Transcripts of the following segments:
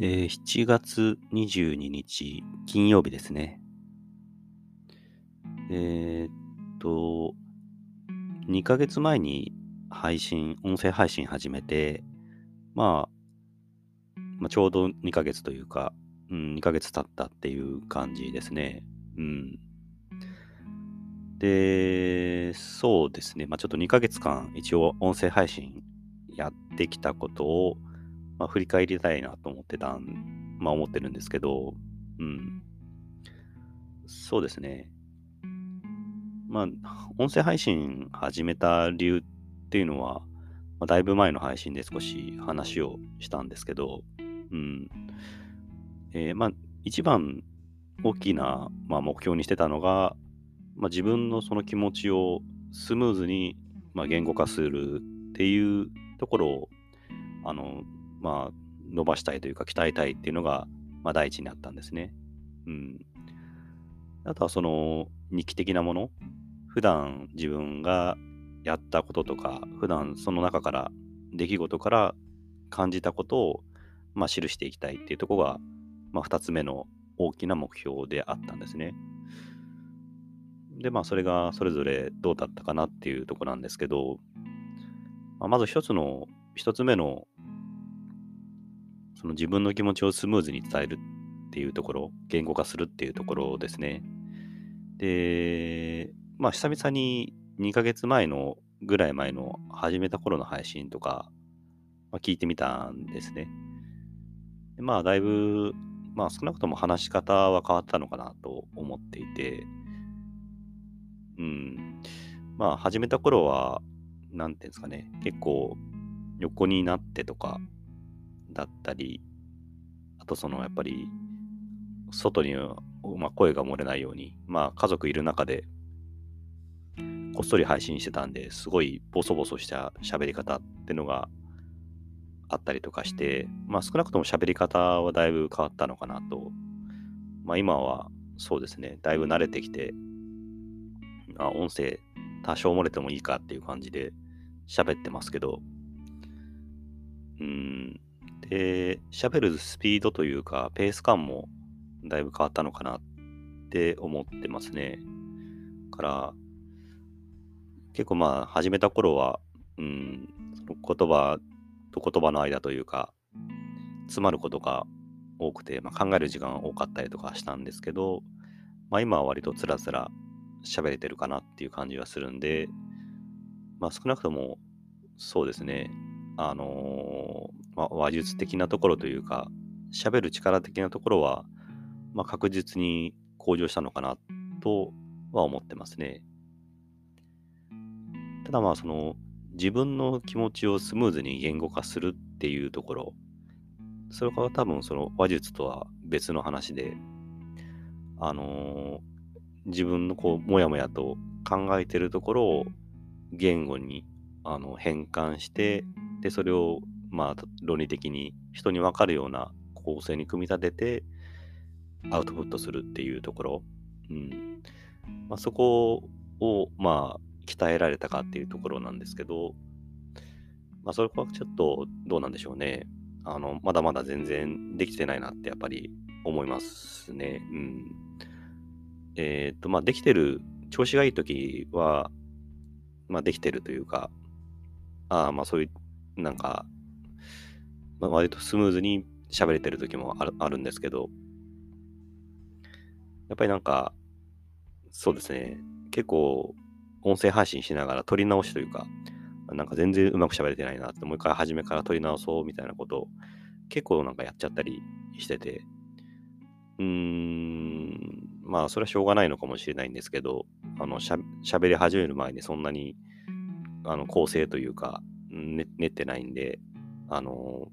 えー7月22日金曜日ですね。えーっと、2ヶ月前に配信、音声配信始めて、まあ、まあ、ちょうど2ヶ月というか、うん、2ヶ月経ったっていう感じですね。うん。で、そうですね。まあ、ちょっと2ヶ月間、一応音声配信やってきたことを、まあ、振り返りたいなと思ってたん、まあ、思ってるんですけど、うん。そうですね。まあ、音声配信始めた理由っていうのは、まあ、だいぶ前の配信で少し話をしたんですけど、うん。えーまあ、一番大きな、まあ、目標にしてたのが、まあ、自分のその気持ちをスムーズに、まあ、言語化するっていうところを、あの、まあ、伸ばしたいというか、鍛えたいっていうのが、まあ、第一にあったんですね。うん。あとは、その、日記的なもの、普段自分がやったこととか、普段その中から、出来事から感じたことを、まあ、記していきたいっていうところが、まあ、二つ目の大きな目標であったんですね。で、まあ、それがそれぞれどうだったかなっていうところなんですけど、まあ、まず一つの、一つ目の、その自分の気持ちをスムーズに伝えるっていうところ、言語化するっていうところですね。で、まあ、久々に2ヶ月前のぐらい前の始めた頃の配信とか、まあ、聞いてみたんですね。でまあ、だいぶ、まあ、少なくとも話し方は変わったのかなと思っていて、うん。まあ、始めた頃は、なんていうんですかね、結構、横になってとか、だったり、あとその、やっぱり、外に、まあ、声が漏れないように、まあ、家族いる中で、こっそり配信してたんで、すごいボソボソした喋り方ってのがあったりとかして、まあ少なくとも喋り方はだいぶ変わったのかなと。まあ今はそうですね、だいぶ慣れてきて、あ音声多少漏れてもいいかっていう感じで喋ってますけど、うん。で、喋るスピードというか、ペース感もだいぶ変わったのかなって思ってますね。から、結構まあ始めた頃は、うん、その言葉と言葉の間というか、詰まることが多くて、まあ、考える時間が多かったりとかしたんですけど、まあ今は割とつらつら喋れてるかなっていう感じがするんで、まあ少なくともそうですね、あのーまあ、話術的なところというか、喋る力的なところは、まあ確実に向上したのかなとは思ってますね。ただまあその自分の気持ちをスムーズに言語化するっていうところ、それは多分その話術とは別の話で、あのー自分のこう、もやもやと考えてるところを言語にあの変換して、で、それをまあ論理的に人に分かるような構成に組み立ててアウトプットするっていうところ、うん。まあ、そこをまあ鍛えられたかっていうところなんですけど、まあそれはちょっとどうなんでしょうね。あの、まだまだ全然できてないなってやっぱり思いますね。うん。えっ、と、まあできてる、調子がいい時は、まあできてるというか、ああ、まあそういう、なんか、まあ、割とスムーズに喋れてる時もあるあるんですけど、やっぱりなんか、そうですね、結構音声配信しながら撮り直しというか、なんか全然うまく喋れてないなって、もう一回初めから撮り直そうみたいなことを結構なんかやっちゃったりしてて、うーん、まあそれはしょうがないのかもしれないんですけど、あの、しゃ喋り始める前にそんなにあの構成というか、ね、練ってないんで、あの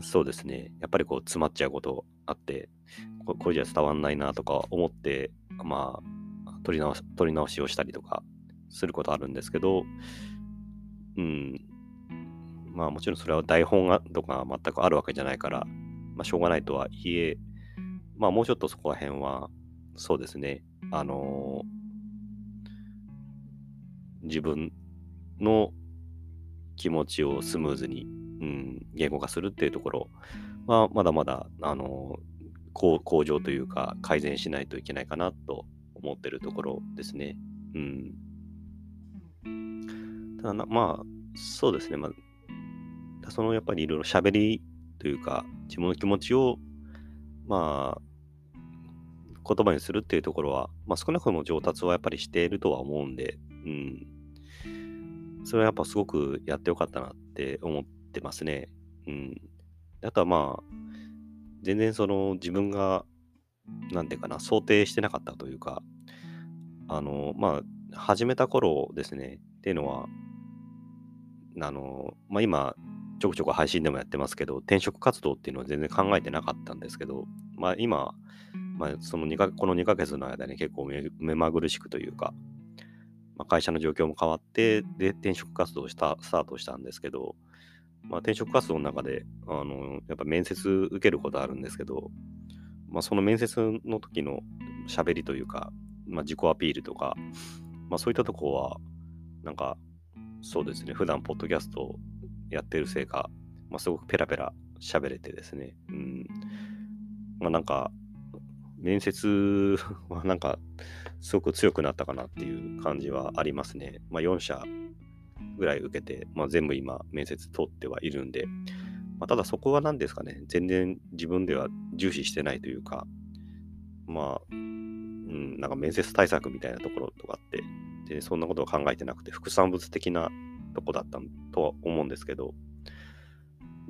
そうですね、やっぱりこう詰まっちゃうことあって、ここれじゃ伝わんないなとか思って、まあ、取り直し取り直しをしたりとかすることあるんですけど、うん、まあもちろんそれは台本がとか全くあるわけじゃないから、まあしょうがないとはいえ、まあもうちょっとそこら辺は、そうですね、あの自分の気持ちをスムーズにうん、言語化するっていうところは、まだまだ、あの、向上というか、改善しないといけないかなと思ってるところですね。うん。ただな、まあ、そうですね。まあ、そのやっぱりいろいろ喋りというか、自分の気持ちを、まあ、言葉にするっていうところは、まあ、少なくとも上達はやっぱりしているとは思うんで、うん。それはやっぱすごくやってよかったなって思ってますね。うん。あとはまあ、全然その自分が、なんていうかな、想定してなかったというか、あの、まあ、始めた頃ですね、っていうのは、あの、まあ今、ちょくちょく配信でもやってますけど、転職活動っていうのは全然考えてなかったんですけど、まあ今、まあ、その2かこの2ヶ月の間に結構目まぐるしくというか、まあ、会社の状況も変わって、で、転職活動をしたスタートしたんですけど、まあ、転職活動の中で、あの、やっぱ面接受けることあるんですけど、まあ、その面接の時の喋りというか、まあ、自己アピールとか、まあ、そういったとこは、なんか、そうですね、普段ポッドキャストやってるせいか、まあ、すごくペラペラ喋れてですね、うん。まあ、なんか、面接はなんか、すごく強くなったかなっていう感じはありますね。まあ、4社ぐらい受けて、まあ、全部今、面接通ってはいるんで、まあ、ただそこは何ですかね、全然自分では重視してないというか、まあ、うん、なんか面接対策みたいなところとかって、でそんなことを考えてなくて、副産物的なとこだったとは思うんですけど、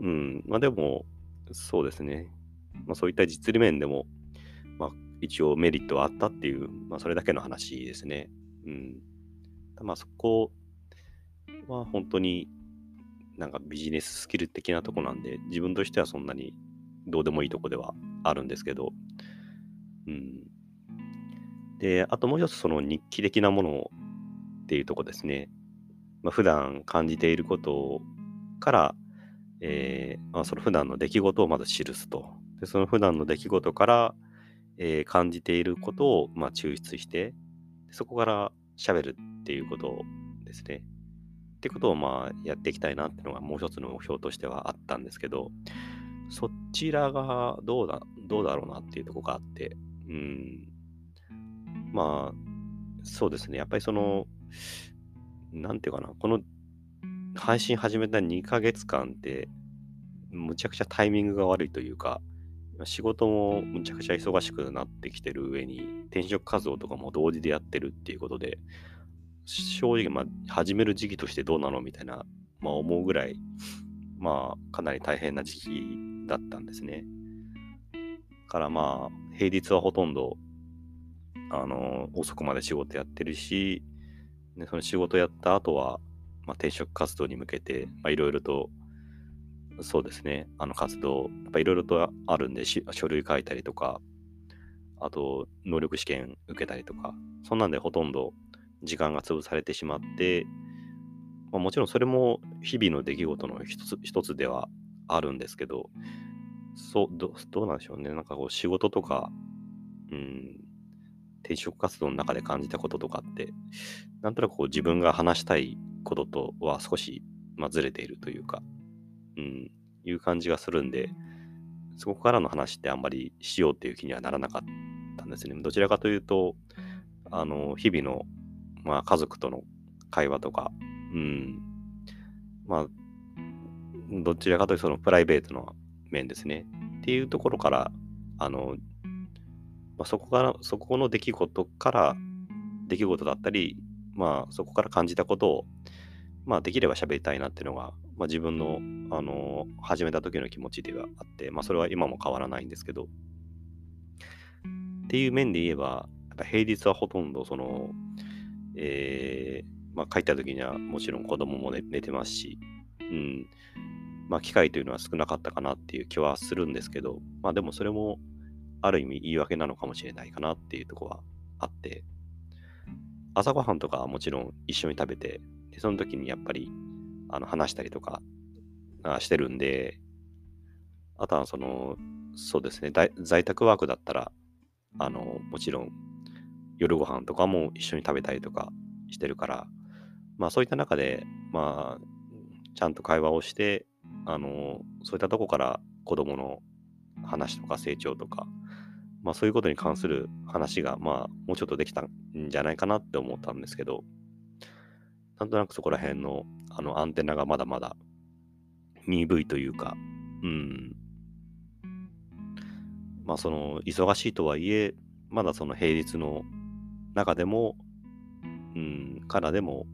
うん、まあでも、そうですね、まあ、そういった実利面でも、まあ、一応メリットはあったっていう、まあ、それだけの話ですね。うん。まあ、そこは本当になんかビジネススキル的なとこなんで、自分としてはそんなにどうでもいいとこではあるんですけど、うん。で、あともう一つその日記的なものっていうとこですね。まあ、普段感じていることから、えーまあ、その普段の出来事をまず記すと。でその普段の出来事から、えー、感じていることを、まあ、抽出して、そこから喋るっていうことですね。ってことをまあやっていきたいなっていうのがもう一つの目標としてはあったんですけど、そちらがどうだ、どうだろうなっていうとこがあって、うん。まあ、そうですね。やっぱりその、なんていうかな、この配信始めた2ヶ月間って、むちゃくちゃタイミングが悪いというか、仕事もむちゃくちゃ忙しくなってきてる上に、転職活動とかも同時でやってるっていうことで、正直、まあ、始める時期としてどうなのみたいな、まあ、思うぐらい、まあ、かなり大変な時期だったんですね。からまあ、平日はほとんど、あの、遅くまで仕事やってるし、でその仕事やった後は、まあ、転職活動に向けて、まあ、いろいろと、そうですね、あの活動、やっぱいろいろとあるんでし書類書いたりとか、あと、能力試験受けたりとか、そんなんでほとんど時間が潰されてしまって、まあ、もちろんそれも日々の出来事の一つ一つではあるんですけど、そうどどうなんでしょうね。なんかこう仕事とか、うん、転職活動の中で感じたこととかって、なんとなくこう自分が話したいこととは少し、まあ、ずれているというか、うん、いう感じがするんで、そこからの話ってあんまりしようっていう気にはならなかったんですね。どちらかというと、あの、日々のまあ、家族との会話とか、うん、まあ、どちらかというとそのプライベートの面ですね。っていうところから、あの、まあ、そこから、そこの出来事から、出来事だったり、まあ、そこから感じたことを、まあ、できれば喋りたいなっていうのが、まあ、自分の、あの、始めた時の気持ちではあって、まあ、それは今も変わらないんですけど、っていう面で言えば、やっぱ平日はほとんど、その、えー、まあ、帰った時にはもちろん子供も寝寝てますし、うん、まあ、機会というのは少なかったかなっていう気はするんですけど、まあ、でもそれもある意味言い訳なのかもしれないかなっていうとこはあって、朝ごはんとかはもちろん一緒に食べて、でその時にやっぱりあの話したりとかしてるんで、あとはその、そうですね、在宅ワークだったら、あの、もちろん夜ご飯とかも一緒に食べたりとかしてるから、まあそういった中で、まあ、ちゃんと会話をして、あの、そういったとこから子供の話とか成長とか、まあそういうことに関する話が、まあもうちょっとできたんじゃないかなって思ったんですけど、なんとなくそこら辺のあのアンテナがまだまだ鈍いというか、うん。まあその忙しいとはいえ、まだその平日の中でも、うん、からでも、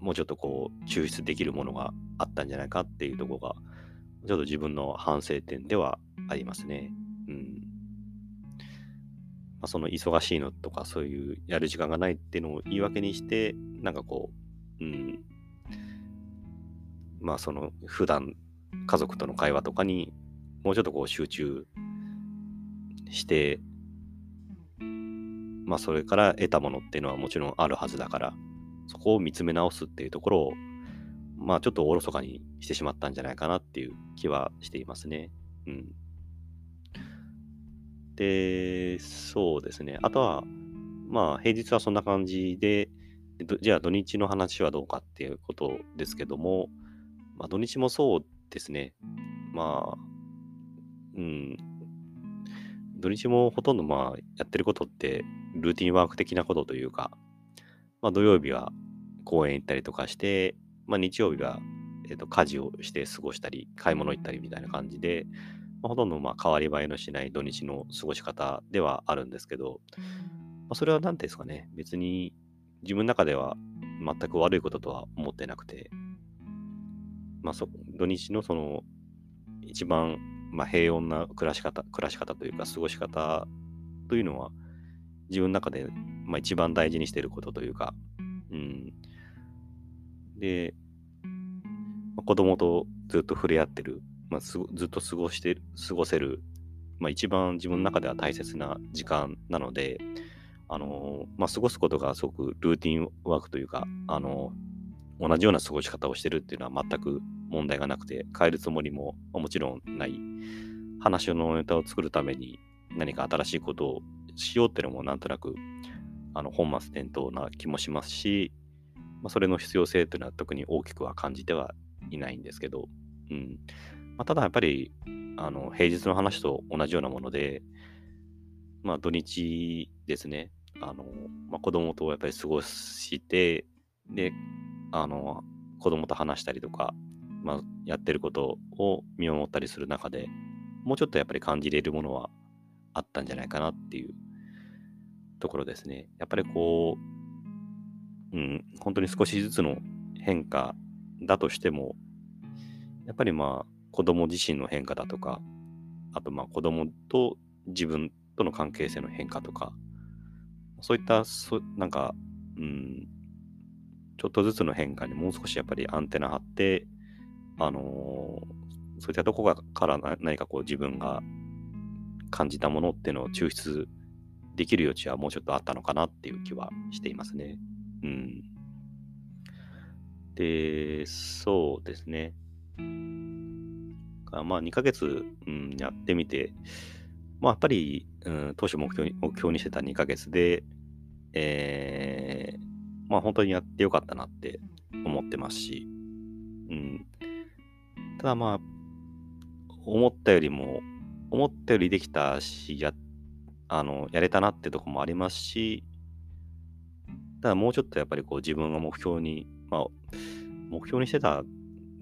もうちょっとこう、抽出できるものがあったんじゃないかっていうところが、ちょっと自分の反省点ではありますね。うん。まあ、その忙しいのとか、そういうやる時間がないっていうのを言い訳にして、なんかこう、うん。まあその、普段家族との会話とかにもうちょっとこう集中して、まあそれから得たものっていうのはもちろんあるはずだから、そこを見つめ直すっていうところを、まあちょっとおろそかにしてしまったんじゃないかなっていう気はしていますね。うん。で、そうですね。あとは、まあ平日はそんな感じで、じゃあ土日の話はどうかっていうことですけども、まあ土日もそうですね。まあ、うん。土日もほとんどまあやってることってルーティンワーク的なことというか、まあ土曜日は公園行ったりとかして、まあ日曜日は、えー、と家事をして過ごしたり、買い物行ったりみたいな感じで、まあ、ほとんどまあ変わり映えのしない土日の過ごし方ではあるんですけど、まあ、それは何ていうんですかね、別に自分の中では全く悪いこととは思ってなくて、あ、そ土日のその一番、まあ、平穏な暮らし方、暮らし方というか過ごし方というのは自分の中で、まあ、一番大事にしていることというか、うん。で、まあ、子供とずっと触れ合ってる、まあ、ずっと過ごして過ごせる、まあ、一番自分の中では大切な時間なので、あのまあ、過ごすことがすごくルーティンワークというか、あの同じような過ごし方をしてるっていうのは全く問題がなくて、変えるつもりももちろんない。話のネタを作るために何か新しいことをしようっていうのもなんとなくあの本末転倒な気もしますし、まあ、それの必要性というのは特に大きくは感じてはいないんですけど、うんまあ、ただやっぱりあの平日の話と同じようなもので、まあ、土日ですね、あのまあ、子供とやっぱり過ごして、で、あの子供と話したりとか、まあ、やってることを見守ったりする中でもうちょっとやっぱり感じれるものはあったんじゃないかなっていうところですね。やっぱりこう、うん、本当に少しずつの変化だとしても、やっぱりまあ子供自身の変化だとか、あとまあ子供と自分との関係性の変化とか、そういったそ、なんか、うん、ちょっとずつの変化にもう少しやっぱりアンテナ張って、あのー、そういったとこから何かこう自分が感じたものっていうのを抽出できる余地はもうちょっとあったのかなっていう気はしていますね。うん。で、そうですね。まあ、2ヶ月、うん、やってみて、まあ、やっぱり、うん、当初目標に目標にしてた2ヶ月で、えー、まあ、本当にやってよかったなって思ってますし、うん。ただまあ、思ったよりも、思ったよりできたし、や、あの、やれたなってとこもありますし、ただもうちょっとやっぱりこう自分が目標に、まあ、目標にしてた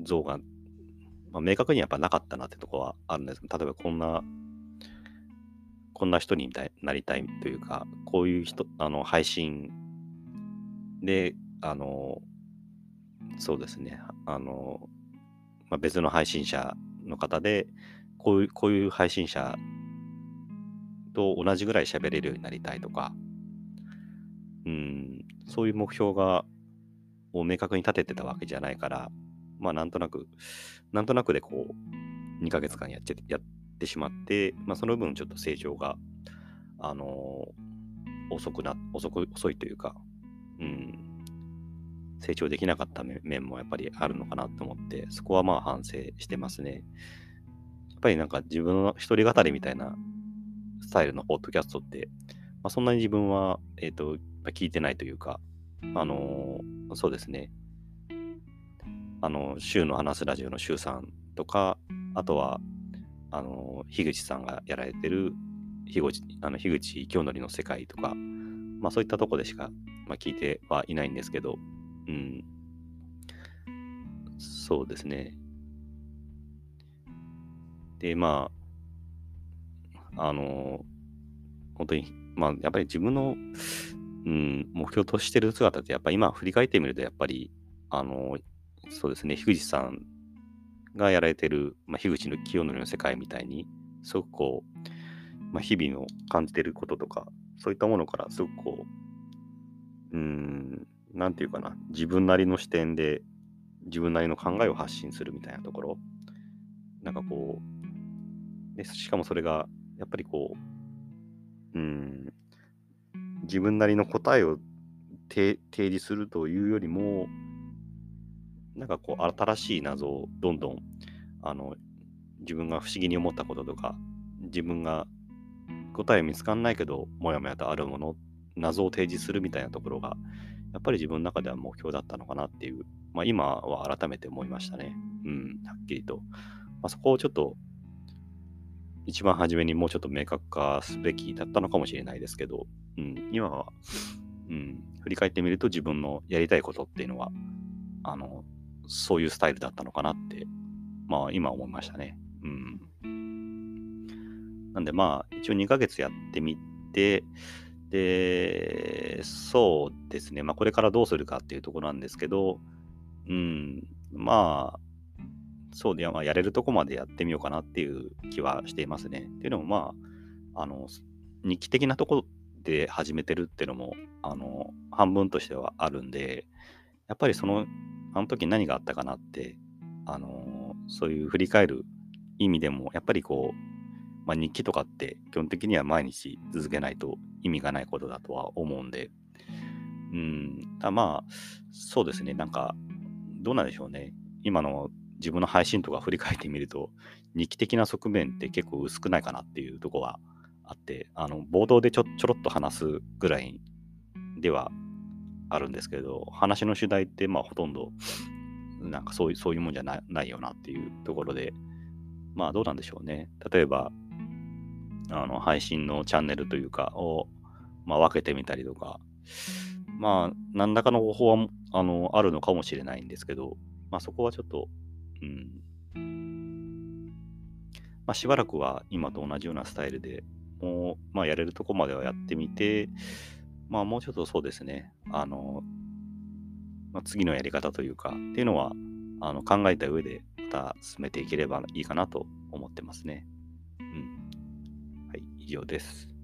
像が、まあ、明確にやっぱなかったなってとこはあるんですけど、例えばこんな、こんな人になりたいというか、こういう人、あの、配信で、あの、そうですね、あの、まあ、別の配信者の方で、こういう、こういう配信者と同じぐらい喋れるようになりたいとか、うん、そういう目標が、を明確に立ててたわけじゃないから、まあなんとなく、なんとなくでこう、2ヶ月間やっちゃやってしまって、まあその分ちょっと成長が、あのー、遅くな、遅く、遅いというか、うん、成長できなかった面もやっぱりあるのかなと思って、そこはまあ反省してますね。やっぱりなんか自分の一人語りみたいなスタイルのポッドキャストって、まあ、そんなに自分は、えっ、ー、と、聞いてないというか、あのー、そうですね。あの、週の話すラジオの週さんとか、あとは、あの、樋口さんがやられてる、樋口、あの樋口清則の世界とか、まあそういったとこでしか、まあ、聞いてはいないんですけど、うん。そうですね。で、まあ、あの、本当に、まあ、やっぱり自分の、うん、目標としてる姿って、やっぱり今振り返ってみると、やっぱり、あの、そうですね、樋口さんがやられてる、まあ、樋口の清則の世界みたいに、すごくこう、まあ、日々の感じてることとか、そういったものからすごくこう、うん、なんていうかな、自分なりの視点で自分なりの考えを発信するみたいなところ、なんかこう、でしかもそれが、やっぱりこう、うん、自分なりの答えを提示するというよりも、なんかこう、新しい謎をどんどん、あの、自分が不思議に思ったこととか、自分が答え見つかんないけど、もやもやとあるもの、謎を提示するみたいなところが、やっぱり自分の中では目標だったのかなっていう、まあ、今は改めて思いましたね。うん、はっきりと。まあ、そこをちょっと、一番初めにもうちょっと明確化すべきだったのかもしれないですけど、うん、今は、うん、振り返ってみると自分のやりたいことっていうのは、あの、そういうスタイルだったのかなって、まあ今思いましたね。うん。なんでまあ、一応2ヶ月やってみて、で、そうですね、まあこれからどうするかっていうところなんですけど、うん、まあ、そうで、まあ、やれるとこまでやってみようかなっていう気はしていますね。っていうのも、まあ、あの、日記的なとこで始めてるっていうのも、あの、半分としてはあるんで、やっぱりそのあの時何があったかなって、あの、そういう振り返る意味でも、やっぱりこう、まあ、日記とかって基本的には毎日続けないと意味がないことだとは思うんで、うん、まあ、そうですね、なんか、どうなんでしょうね。今の自分の配信とか振り返ってみると、日記的な側面って結構薄くないかなっていうとこはあって、あの、冒頭でちょちょろっと話すぐらいではあるんですけど、話の主題ってまあほとんどなんかそういうそういうもんじゃないないよなっていうところで、まあどうなんでしょうね。例えば、あの配信のチャンネルというかを、まあ、分けてみたりとか、まあ何らかの方法はあのあるのかもしれないんですけど、まあそこはちょっと、うん、まあしばらくは今と同じようなスタイルでもう、まあやれるとこまではやってみて、まあもうちょっとそうですね、あの、まあ、次のやり方というか、っていうのは、あの考えた上でまた進めていければいいかなと思ってますね。うん。以上です。